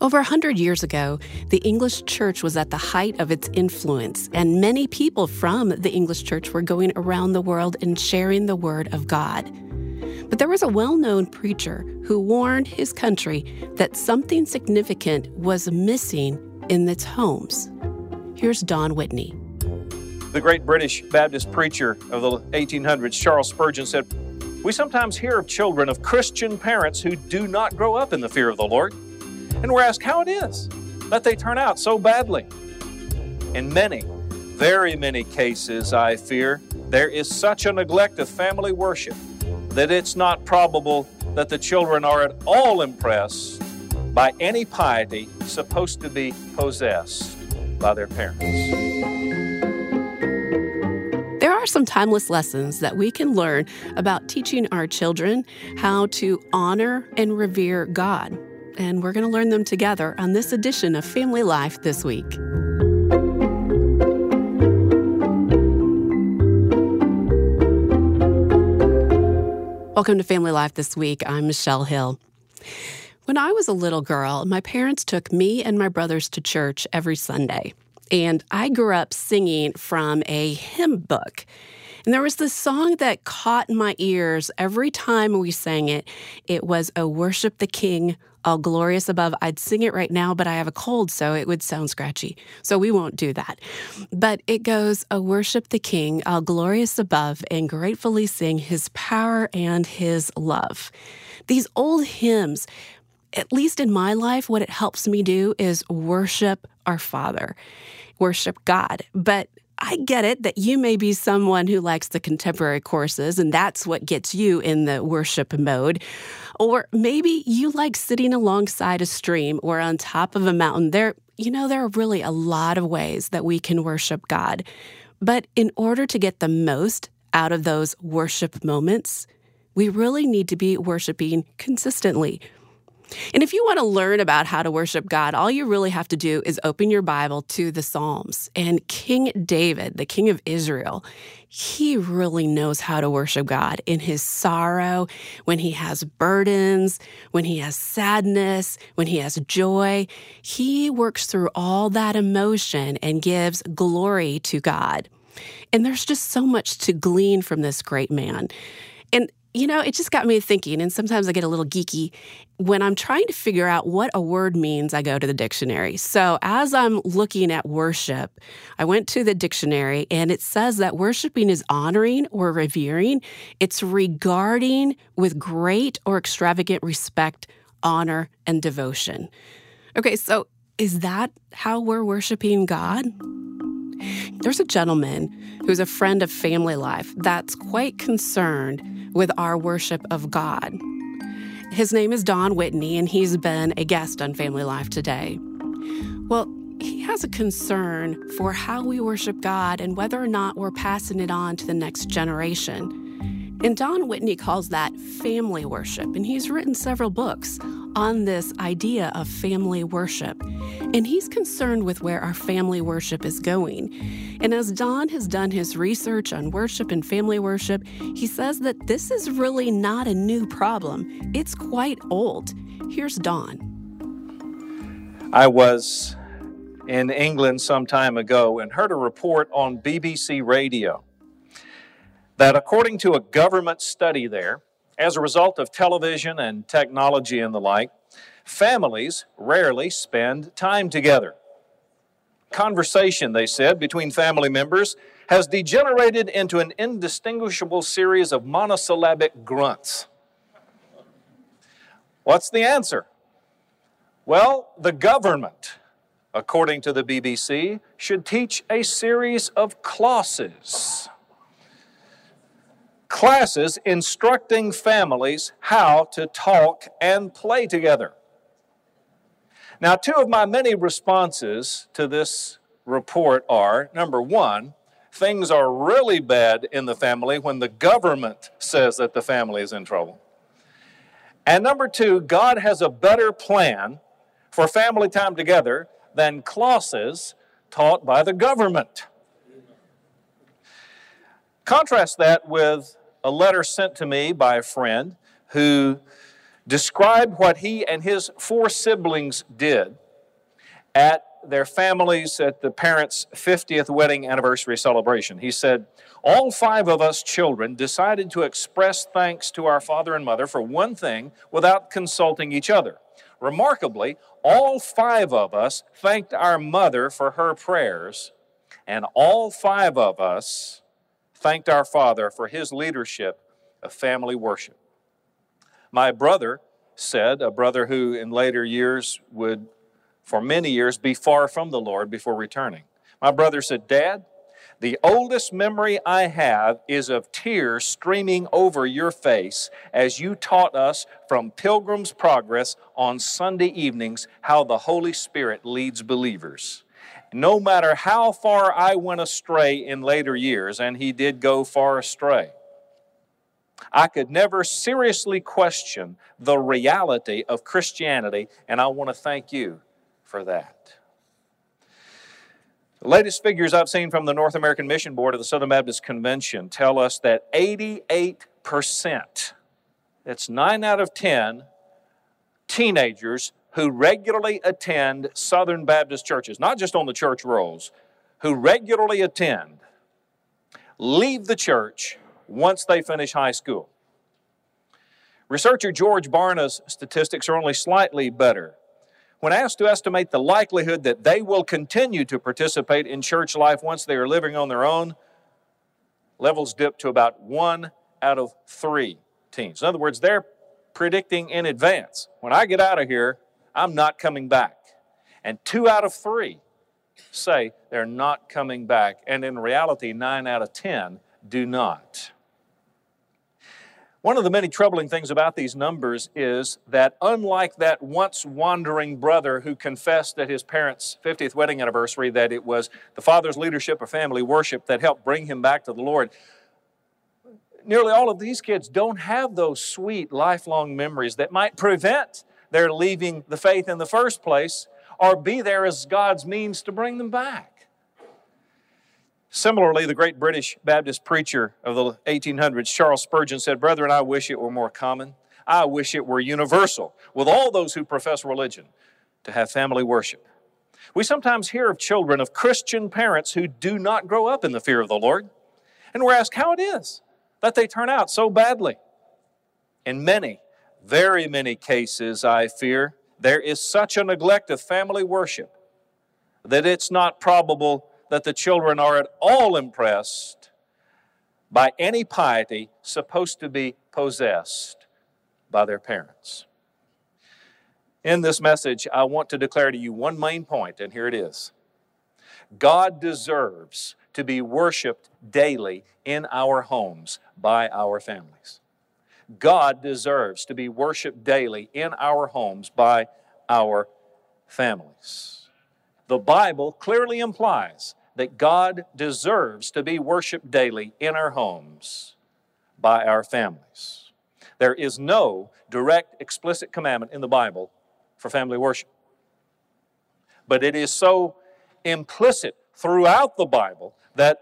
Over a hundred years ago, the English church was at the height of its influence, and many people from the English church were going around the world and sharing the word of God. But there was a well known preacher who warned his country that something significant was missing in its homes. Here's Don Whitney. The great British Baptist preacher of the 1800s, Charles Spurgeon, said, We sometimes hear of children of Christian parents who do not grow up in the fear of the Lord. And we're asked how it is that they turn out so badly. In many, very many cases, I fear, there is such a neglect of family worship that it's not probable that the children are at all impressed by any piety supposed to be possessed by their parents. There are some timeless lessons that we can learn about teaching our children how to honor and revere God and we're going to learn them together on this edition of Family Life this week. Welcome to Family Life this week. I'm Michelle Hill. When I was a little girl, my parents took me and my brothers to church every Sunday. And I grew up singing from a hymn book. And there was this song that caught my ears every time we sang it. It was a Worship the King, all glorious above. I'd sing it right now, but I have a cold, so it would sound scratchy. So we won't do that. But it goes, A worship the King, all glorious above, and gratefully sing his power and his love. These old hymns, at least in my life, what it helps me do is worship our Father, worship God. But I get it that you may be someone who likes the contemporary choruses and that's what gets you in the worship mode. Or maybe you like sitting alongside a stream or on top of a mountain. There, you know, there are really a lot of ways that we can worship God. But in order to get the most out of those worship moments, we really need to be worshiping consistently and if you want to learn about how to worship God, all you really have to do is open your Bible to the Psalms. And King David, the king of Israel, he really knows how to worship God in his sorrow, when he has burdens, when he has sadness, when he has joy. He works through all that emotion and gives glory to God. And there's just so much to glean from this great man. And you know, it just got me thinking, and sometimes I get a little geeky. When I'm trying to figure out what a word means, I go to the dictionary. So as I'm looking at worship, I went to the dictionary and it says that worshiping is honoring or revering, it's regarding with great or extravagant respect, honor, and devotion. Okay, so is that how we're worshiping God? There's a gentleman who's a friend of family life that's quite concerned with our worship of God. His name is Don Whitney, and he's been a guest on Family Life today. Well, he has a concern for how we worship God and whether or not we're passing it on to the next generation. And Don Whitney calls that family worship, and he's written several books on this idea of family worship. And he's concerned with where our family worship is going. And as Don has done his research on worship and family worship, he says that this is really not a new problem, it's quite old. Here's Don. I was in England some time ago and heard a report on BBC Radio that according to a government study there, as a result of television and technology and the like, families rarely spend time together. Conversation, they said, between family members has degenerated into an indistinguishable series of monosyllabic grunts. What's the answer? Well, the government, according to the BBC, should teach a series of clauses classes instructing families how to talk and play together. Now, two of my many responses to this report are number one, things are really bad in the family when the government says that the family is in trouble. And number two, God has a better plan for family time together than classes taught by the government. Contrast that with a letter sent to me by a friend who described what he and his four siblings did at their families at the parents' 50th wedding anniversary celebration. He said, All five of us children decided to express thanks to our father and mother for one thing without consulting each other. Remarkably, all five of us thanked our mother for her prayers, and all five of us thanked our father for his leadership of family worship. My brother said, a brother who in later years would for many years be far from the Lord before returning. My brother said, Dad, the oldest memory I have is of tears streaming over your face as you taught us from Pilgrim's Progress on Sunday evenings how the Holy Spirit leads believers. No matter how far I went astray in later years, and he did go far astray, I could never seriously question the reality of Christianity, and I want to thank you for that. The latest figures I've seen from the North American Mission Board of the Southern Baptist Convention tell us that 88%, that's 9 out of 10 teenagers who regularly attend Southern Baptist churches, not just on the church rolls, who regularly attend, leave the church once they finish high school. Researcher George Barna's statistics are only slightly better. When asked to estimate the likelihood that they will continue to participate in church life once they are living on their own, levels dip to about one out of three teens. In other words, they're predicting in advance when I get out of here, I'm not coming back. And two out of three say they're not coming back. And in reality, nine out of ten do not. One of the many troubling things about these numbers is that, unlike that once wandering brother who confessed at his parents' 50th wedding anniversary that it was the father's leadership of family worship that helped bring him back to the Lord, nearly all of these kids don't have those sweet lifelong memories that might prevent their leaving the faith in the first place or be there as God's means to bring them back. Similarly, the great British Baptist preacher of the 1800s, Charles Spurgeon, said, Brethren, I wish it were more common. I wish it were universal with all those who profess religion to have family worship. We sometimes hear of children of Christian parents who do not grow up in the fear of the Lord, and we're asked how it is that they turn out so badly. And many, very many cases, I fear, there is such a neglect of family worship that it's not probable that the children are at all impressed by any piety supposed to be possessed by their parents. In this message, I want to declare to you one main point, and here it is God deserves to be worshiped daily in our homes by our families. God deserves to be worshiped daily in our homes by our families. The Bible clearly implies that God deserves to be worshiped daily in our homes by our families. There is no direct, explicit commandment in the Bible for family worship. But it is so implicit throughout the Bible that,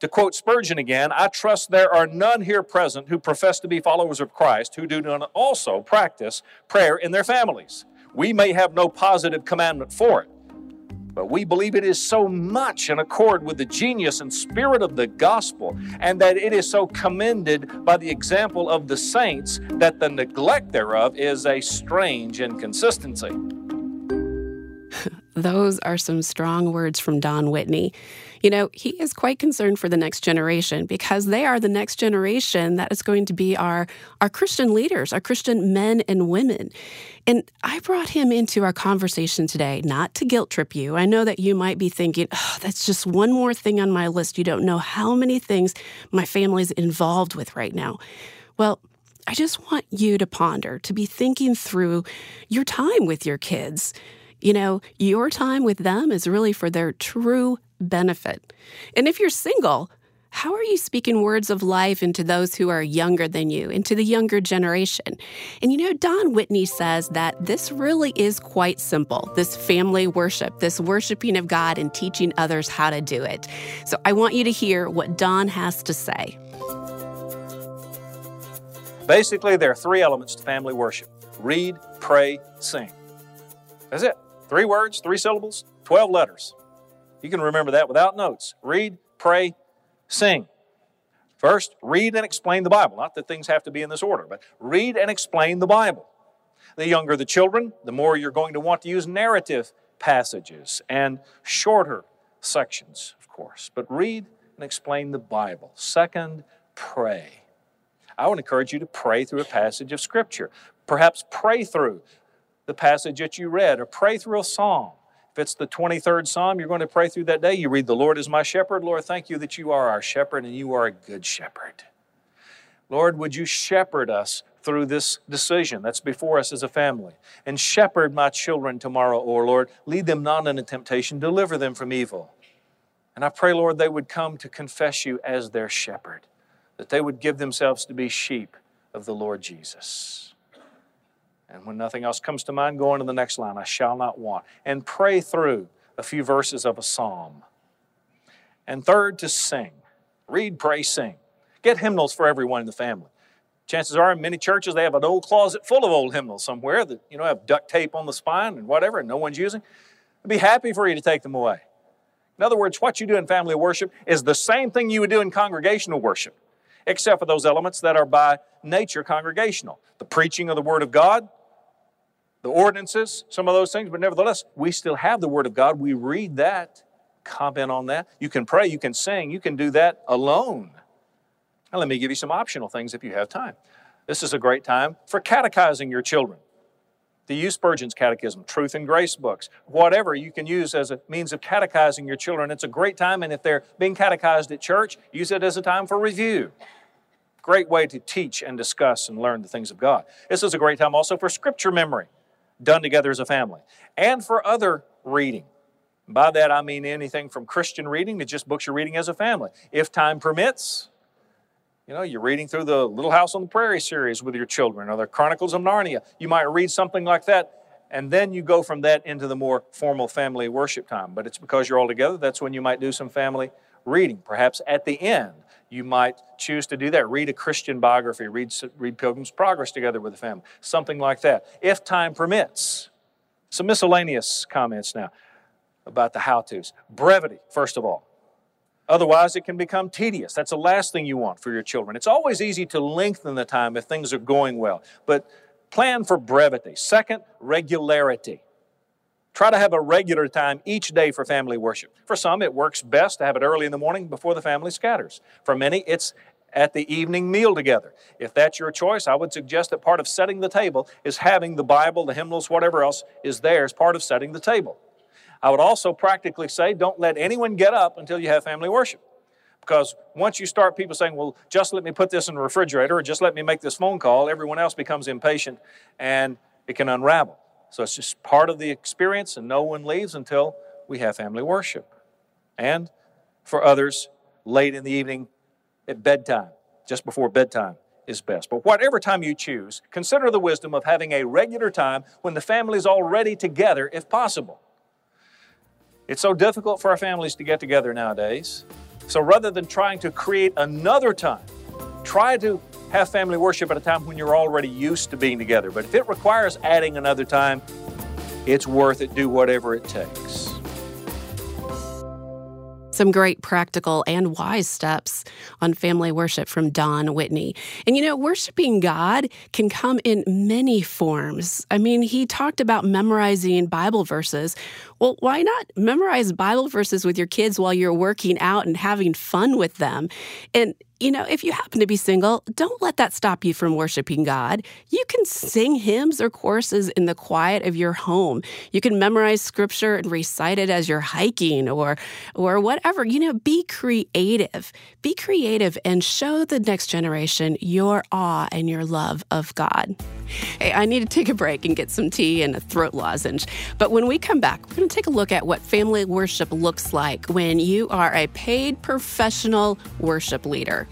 to quote Spurgeon again, I trust there are none here present who profess to be followers of Christ who do not also practice prayer in their families. We may have no positive commandment for it, but we believe it is so much in accord with the genius and spirit of the gospel, and that it is so commended by the example of the saints that the neglect thereof is a strange inconsistency. Those are some strong words from Don Whitney. You know, he is quite concerned for the next generation because they are the next generation that is going to be our, our Christian leaders, our Christian men and women. And I brought him into our conversation today, not to guilt trip you. I know that you might be thinking, oh, that's just one more thing on my list. You don't know how many things my family's involved with right now. Well, I just want you to ponder, to be thinking through your time with your kids. You know, your time with them is really for their true benefit. And if you're single, how are you speaking words of life into those who are younger than you, into the younger generation? And you know, Don Whitney says that this really is quite simple this family worship, this worshiping of God and teaching others how to do it. So I want you to hear what Don has to say. Basically, there are three elements to family worship Read, pray, sing. That's it. Three words, three syllables, 12 letters. You can remember that without notes. Read, pray, sing. First, read and explain the Bible. Not that things have to be in this order, but read and explain the Bible. The younger the children, the more you're going to want to use narrative passages and shorter sections, of course. But read and explain the Bible. Second, pray. I would encourage you to pray through a passage of Scripture. Perhaps pray through the passage that you read or pray through a psalm. If it's the 23rd Psalm you're going to pray through that day, you read, The Lord is my shepherd. Lord, thank you that you are our shepherd and you are a good shepherd. Lord, would you shepherd us through this decision that's before us as a family? And shepherd my children tomorrow, O Lord. Lead them not into temptation, deliver them from evil. And I pray, Lord, they would come to confess you as their shepherd, that they would give themselves to be sheep of the Lord Jesus. And when nothing else comes to mind, go on to the next line I shall not want. And pray through a few verses of a psalm. And third, to sing. Read, pray, sing. Get hymnals for everyone in the family. Chances are, in many churches, they have an old closet full of old hymnals somewhere that, you know, have duct tape on the spine and whatever, and no one's using. I'd be happy for you to take them away. In other words, what you do in family worship is the same thing you would do in congregational worship, except for those elements that are by nature congregational. The preaching of the Word of God, the ordinances, some of those things, but nevertheless, we still have the Word of God. We read that, comment on that. You can pray, you can sing, you can do that alone. Now, let me give you some optional things if you have time. This is a great time for catechizing your children. The use Spurgeon's Catechism, Truth and Grace books, whatever you can use as a means of catechizing your children. It's a great time, and if they're being catechized at church, use it as a time for review. Great way to teach and discuss and learn the things of God. This is a great time also for scripture memory done together as a family, and for other reading. By that I mean anything from Christian reading to just books you're reading as a family. If time permits, you know, you're reading through the Little House on the Prairie series with your children or the Chronicles of Narnia. You might read something like that, and then you go from that into the more formal family worship time. But it's because you're all together, that's when you might do some family reading. Perhaps at the end, you might choose to do that. Read a Christian biography, read, read Pilgrim's Progress together with the family, something like that, if time permits. Some miscellaneous comments now about the how to's. Brevity, first of all. Otherwise, it can become tedious. That's the last thing you want for your children. It's always easy to lengthen the time if things are going well, but plan for brevity. Second, regularity. Try to have a regular time each day for family worship. For some, it works best to have it early in the morning before the family scatters. For many, it's at the evening meal together. If that's your choice, I would suggest that part of setting the table is having the Bible, the hymnals, whatever else is there as part of setting the table. I would also practically say don't let anyone get up until you have family worship. Because once you start people saying, well, just let me put this in the refrigerator or just let me make this phone call, everyone else becomes impatient and it can unravel. So it's just part of the experience, and no one leaves until we have family worship. And for others, late in the evening at bedtime, just before bedtime is best. But whatever time you choose, consider the wisdom of having a regular time when the family is already together, if possible. It's so difficult for our families to get together nowadays. So rather than trying to create another time, try to have family worship at a time when you're already used to being together. But if it requires adding another time, it's worth it. Do whatever it takes. Some great practical and wise steps on family worship from Don Whitney. And you know, worshiping God can come in many forms. I mean, he talked about memorizing Bible verses. Well, why not memorize Bible verses with your kids while you're working out and having fun with them? And you know, if you happen to be single, don't let that stop you from worshiping God. You can sing hymns or choruses in the quiet of your home. You can memorize scripture and recite it as you're hiking or or whatever. You know, be creative. Be creative and show the next generation your awe and your love of God. Hey, I need to take a break and get some tea and a throat lozenge. But when we come back, we're going to take a look at what family worship looks like when you are a paid professional worship leader.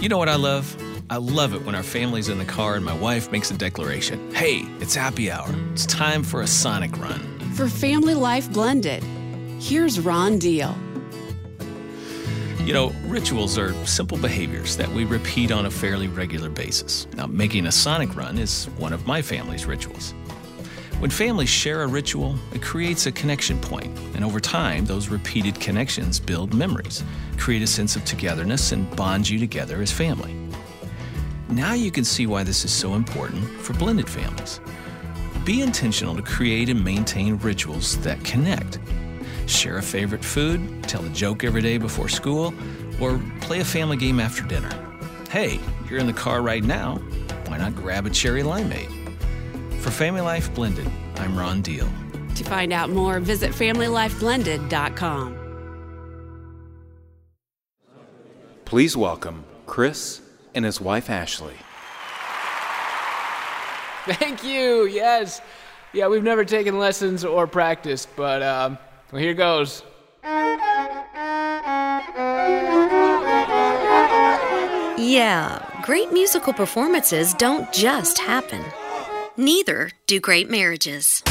You know what I love? I love it when our family's in the car and my wife makes a declaration Hey, it's happy hour. It's time for a Sonic run. For Family Life Blended, here's Ron Deal. You know, rituals are simple behaviors that we repeat on a fairly regular basis. Now, making a sonic run is one of my family's rituals. When families share a ritual, it creates a connection point, and over time, those repeated connections build memories, create a sense of togetherness, and bond you together as family. Now you can see why this is so important for blended families. Be intentional to create and maintain rituals that connect share a favorite food, tell a joke every day before school, or play a family game after dinner. Hey, you're in the car right now. Why not grab a cherry limeade? For Family Life Blended, I'm Ron Deal. To find out more, visit FamilyLifeBlended.com. Please welcome Chris and his wife Ashley. Thank you. Yes. Yeah, we've never taken lessons or practiced, but um, well, here goes. Yeah, great musical performances don't just happen. Neither do great marriages.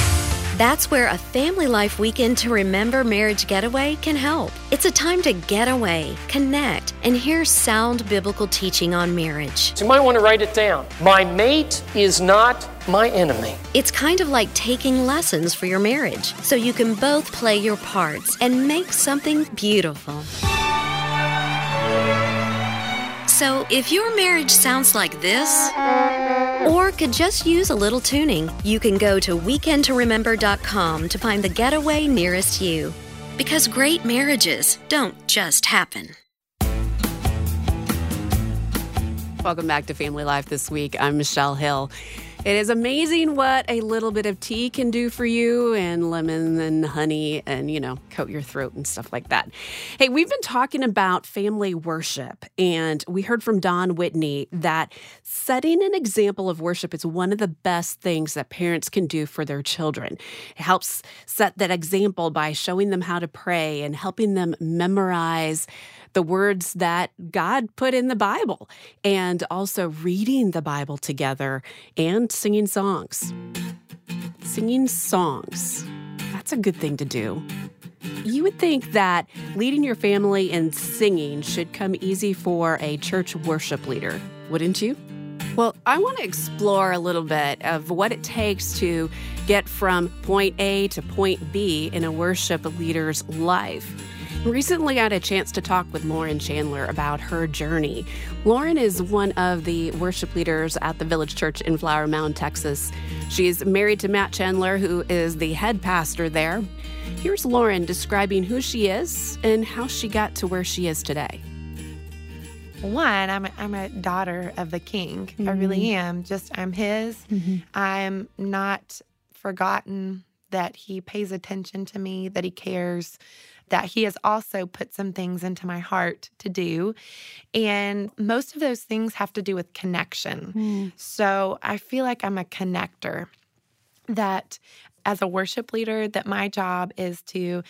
That's where a family life weekend to remember marriage getaway can help. It's a time to get away, connect, and hear sound biblical teaching on marriage. So you might want to write it down. My mate is not my enemy. It's kind of like taking lessons for your marriage so you can both play your parts and make something beautiful. So, if your marriage sounds like this, or could just use a little tuning, you can go to weekendtoremember.com to find the getaway nearest you. Because great marriages don't just happen. Welcome back to Family Life this week. I'm Michelle Hill. It is amazing what a little bit of tea can do for you, and lemon and honey, and you know, coat your throat and stuff like that. Hey, we've been talking about family worship, and we heard from Don Whitney that setting an example of worship is one of the best things that parents can do for their children. It helps set that example by showing them how to pray and helping them memorize the words that God put in the Bible, and also reading the Bible together and singing songs. Singing songs, that's a good thing to do. You would think that leading your family in singing should come easy for a church worship leader, wouldn't you? Well, I want to explore a little bit of what it takes to get from point A to point B in a worship leader's life. Recently, I had a chance to talk with Lauren Chandler about her journey. Lauren is one of the worship leaders at the Village Church in Flower Mound, Texas. She's married to Matt Chandler, who is the head pastor there. Here's Lauren describing who she is and how she got to where she is today. One, I'm a, I'm a daughter of the king. Mm-hmm. I really am. Just, I'm his. Mm-hmm. I'm not forgotten that he pays attention to me, that he cares that He has also put some things into my heart to do. And most of those things have to do with connection. Mm. So I feel like I'm a connector that as a worship leader that my job is to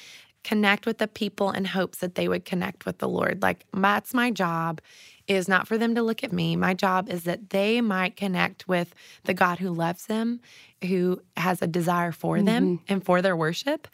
connect with the people in hopes that they would connect with the Lord. Like that's my job is not for them to look at me. My job is that they might connect with the God who loves them, who has a desire for mm-hmm. them and for their worship.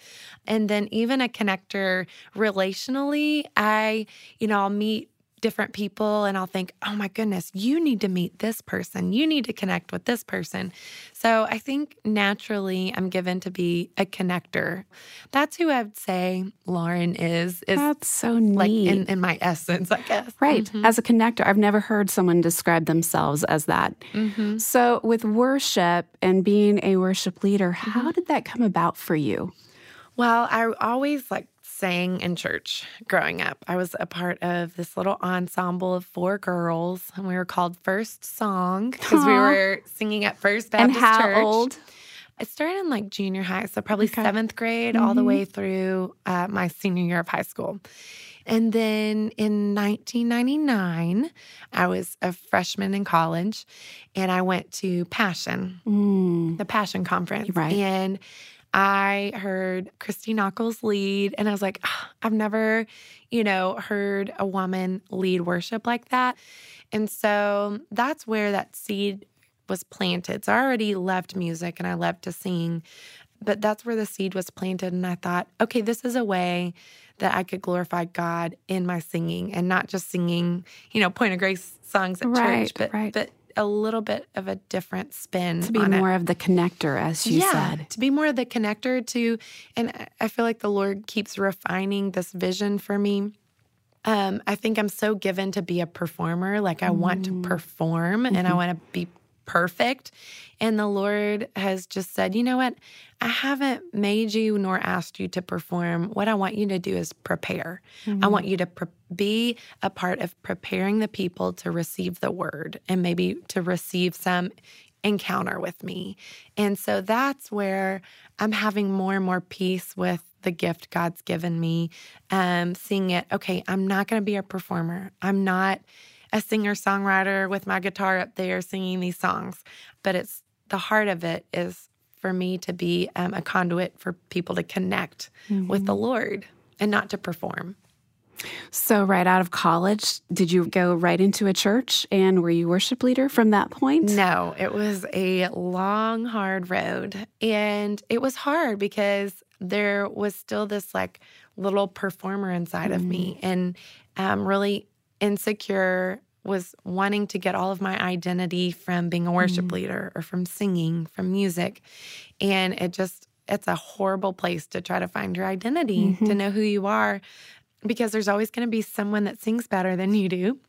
And then even a connector relationally, I, you know, I'll meet different people and I'll think, oh my goodness, you need to meet this person. You need to connect with this person. So I think naturally I'm given to be a connector. That's who I would say Lauren is. is That's so neat. Like in, in my essence, I guess. Right. Mm-hmm. As a connector, I've never heard someone describe themselves as that. Mm-hmm. So with worship and being a worship leader, how mm-hmm. did that come about for you? Well, I always like sang in church growing up. I was a part of this little ensemble of four girls, and we were called First Song because we were singing at First Baptist and how Church. old? I started in like junior high, so probably okay. seventh grade, mm-hmm. all the mm-hmm. way through uh, my senior year of high school. And then in 1999, I was a freshman in college and I went to Passion, mm. the Passion Conference. Right. And I heard Christy Nockels lead, and I was like, oh, I've never, you know, heard a woman lead worship like that. And so that's where that seed was planted. So I already loved music and I loved to sing, but that's where the seed was planted. And I thought, okay, this is a way that I could glorify God in my singing and not just singing, you know, Point of Grace songs at Right, church, but right. but a little bit of a different spin To be on it. more of the connector, as you yeah, said. to be more of the connector to, and I- I feel like the Lord keeps refining this vision for me. Um, I think I'm so given to be a performer. Like I want to perform and I want to be perfect. And the Lord has just said, you know what? I haven't made you nor asked you to perform. What I want you to do is prepare. I want you to pre- be a part of preparing the people to receive the word and maybe to receive some encounter with me. And so that's where I'm having more and more peace with the gift God's given me. Um, seeing it, okay, I'm not going to be a performer. I'm not a singer songwriter with my guitar up there singing these songs, but it's the heart of it is for me to be um, a conduit for people to connect with the Lord and not to perform. So, right out of college, did you go right into a church and were you worship leader from that point? No, it was a long, hard road. And it was hard because there was still this like little performer inside of me and um, really insecure, was wanting to get all of my identity from being a worship leader or from singing, from music. And it just, it's a horrible place to try to find your identity, to know who you are, because there's always going to be someone that sings better than you do.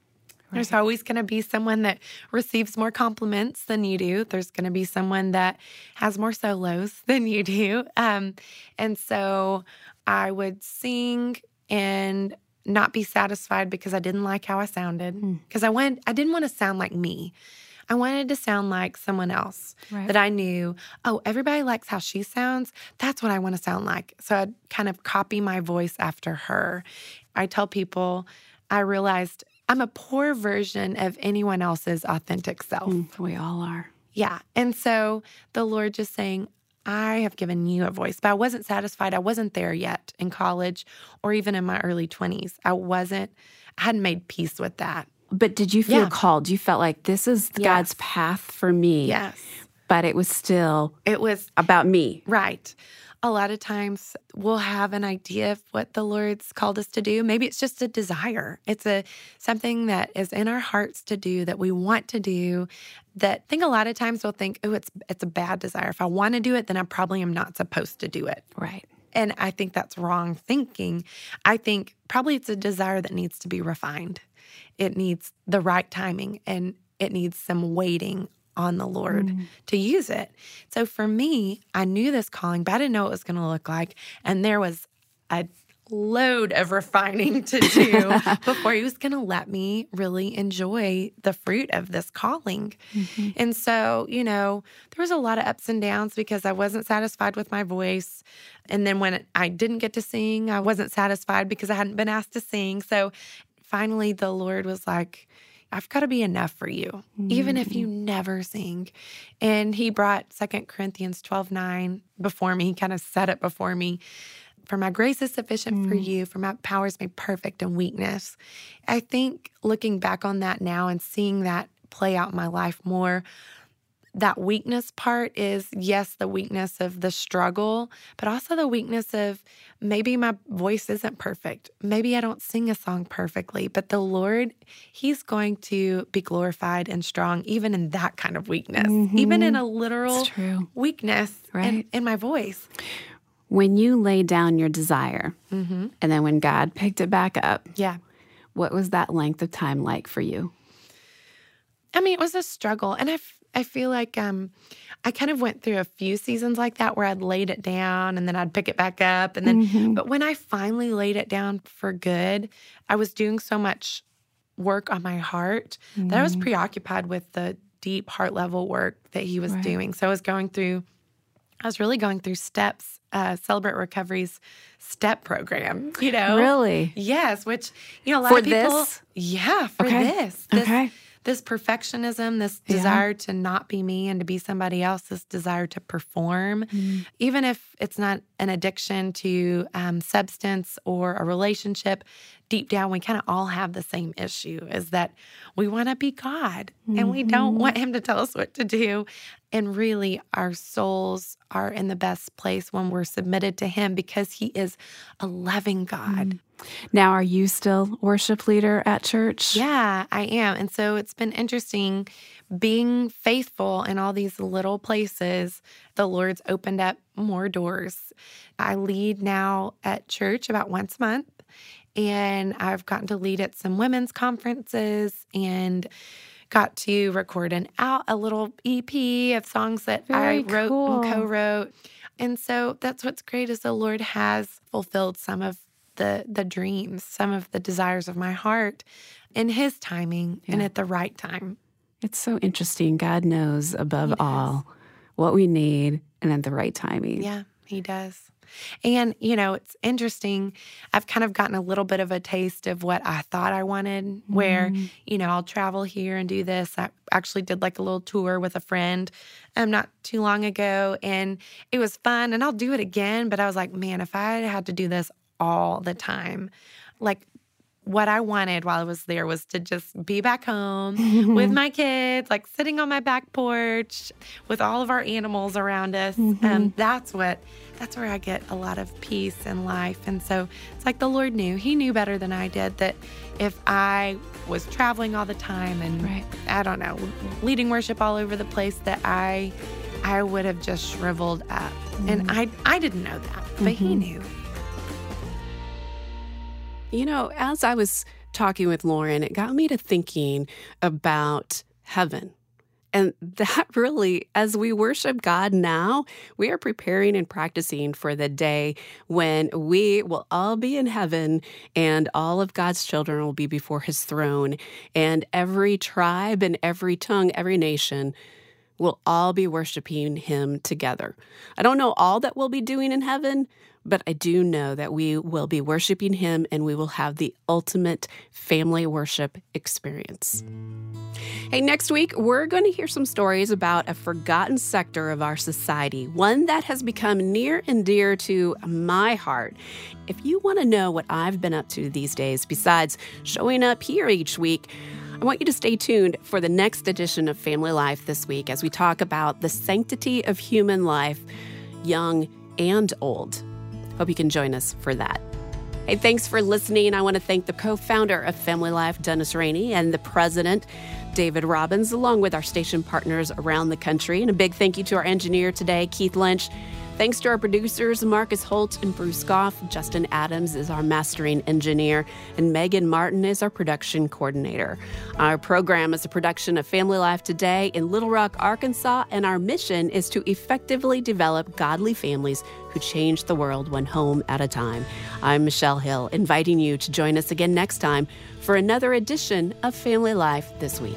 There's always going to be someone that receives more compliments than you do. There's going to be someone that has more solos than you do. Um, and so I would sing and not be satisfied because I didn't like how I sounded. Because I went, I didn't want to sound like me. I wanted to sound like someone else Right. that I knew, oh, everybody likes how she sounds. That's what I want to sound like. So I'd kind of copy my voice after her. I tell people, I realized I'm a poor version of anyone else's authentic self. Mm, we all are. Yeah. And so the Lord just saying, I have given you a voice, but I wasn't satisfied. I wasn't there yet in college or even in my early 20s. I wasn't, I hadn't made peace with that. But did you feel Yeah. called? You felt like this is God's path for me. Yes. But it was still It was about me. right. A lot of times we'll have an idea of what the Lord's called us to do. Maybe it's just a desire. It's a something that is in our hearts to do that we want to do. That I think a lot of times we'll think, oh, it's it's a bad desire. If I want to do it, then I probably am not supposed to do it. Right. And I think that's wrong thinking. I think probably it's a desire that needs to be refined. It needs the right timing and it needs some waiting on the Lord mm. to use it. So for me, I knew this calling, but I didn't know what it was going to look like. And there was a load of refining to do before he was going to let me really enjoy the fruit of this calling. Mm-hmm. And so, you know, there was a lot of ups and downs because I wasn't satisfied with my voice. And then when I didn't get to sing, I wasn't satisfied because I hadn't been asked to sing. So finally, the Lord was like, I've got to be enough for you, even if you mm-hmm. never sing. And he brought Second Corinthians 12 9 before me. He kind of said it before me. For my grace is sufficient for mm. you, for my power is made perfect in weakness. I think looking back on that now and seeing that play out in my life more, that weakness part is yes, the weakness of the struggle, but also the weakness of maybe my voice isn't perfect. Maybe I don't sing a song perfectly, but the Lord, He's going to be glorified and strong even in that kind of weakness, even in a literal weakness in, Right. in my voice. When you lay down your desire and then when God picked it back up, Yeah. what was that length of time like for you? I mean, it was a struggle. And I, f- I feel like um, I kind of went through a few seasons like that where I'd laid it down and then I'd pick it back up. And then, but when I finally laid it down for good, I was doing so much work on my heart that I was preoccupied with the deep heart level work that he was doing. So I was going through, I was really going through steps, uh, Celebrate Recovery's step program, you know? Really? Yes, which you know a lot For of people. this? Yeah, for Okay. this. this. Okay. This perfectionism, this Yeah. desire to not be me and to be somebody else, this desire to perform, Mm. even if it's not an addiction to um, substance or a relationship, deep down we kind of all have the same issue: is that we want to be God and we Mm-hmm. don't want Him to tell us what to do. And really, our souls are in the best place when we're submitted to Him because He is a loving God. Mm. Now, are you still worship leader at church? Yeah, I am. And so it's been interesting being faithful in all these little places. The Lord's opened up more doors. I lead now at church about once a month, and I've gotten to lead at some women's conferences and got to record an out a little EP of songs that Very I wrote cool. and co-wrote. And so that's what's great is the Lord has fulfilled some of the the dreams, some of the desires of my heart in his timing and at the right time. It's so interesting. God knows above He does. all what we need and at the right timing. Yeah, he does. And, you know, it's interesting. I've kind of gotten a little bit of a taste of what I thought I wanted, where, Mm. you know, I'll travel here and do this. I actually did like a little tour with a friend um, not too long ago, and it was fun. And I'll do it again. But I was like, man, if I had to do this all the time, like, what I wanted while I was there was to just be back home with my kids, like sitting on my back porch with all of our animals around us. Um, that's what, that's where I get a lot of peace and life. And so it's like the Lord knew, He knew better than I did that if I was traveling all the time and Right. I don't know, leading worship all over the place, that I, I would have just shriveled up. And I, I didn't know that, but He knew. You know, as I was talking with Lauren, it got me to thinking about heaven. And that really, as we worship God now, we are preparing and practicing for the day when we will all be in heaven and all of God's children will be before his throne. And every tribe and every tongue, every nation will all be worshiping him together. I don't know all that we'll be doing in heaven, but I do know that we will be worshiping him and we will have the ultimate family worship experience. Hey, next week, we're going to hear some stories about a forgotten sector of our society, one that has become near and dear to my heart. If you want to know what I've been up to these days, besides showing up here each week, I want you to stay tuned for the next edition of Family Life this week as we talk about the sanctity of human life, young and old. Hope you can join us for that. Hey, thanks for listening. I want to thank the co founder of Family Life, Dennis Rainey, and the president, David Robbins, along with our station partners around the country. And a big thank you to our engineer today, Keith Lynch. Thanks to our producers, Marcus Holt and Bruce Goff. Justin Adams is our mastering engineer, and Megan Martin is our production coordinator. Our program is a production of Family Life Today in Little Rock, Arkansas, and our mission is to effectively develop godly families who change the world one home at a time. I'm Michelle Hill, inviting you to join us again next time for another edition of Family Life This Week.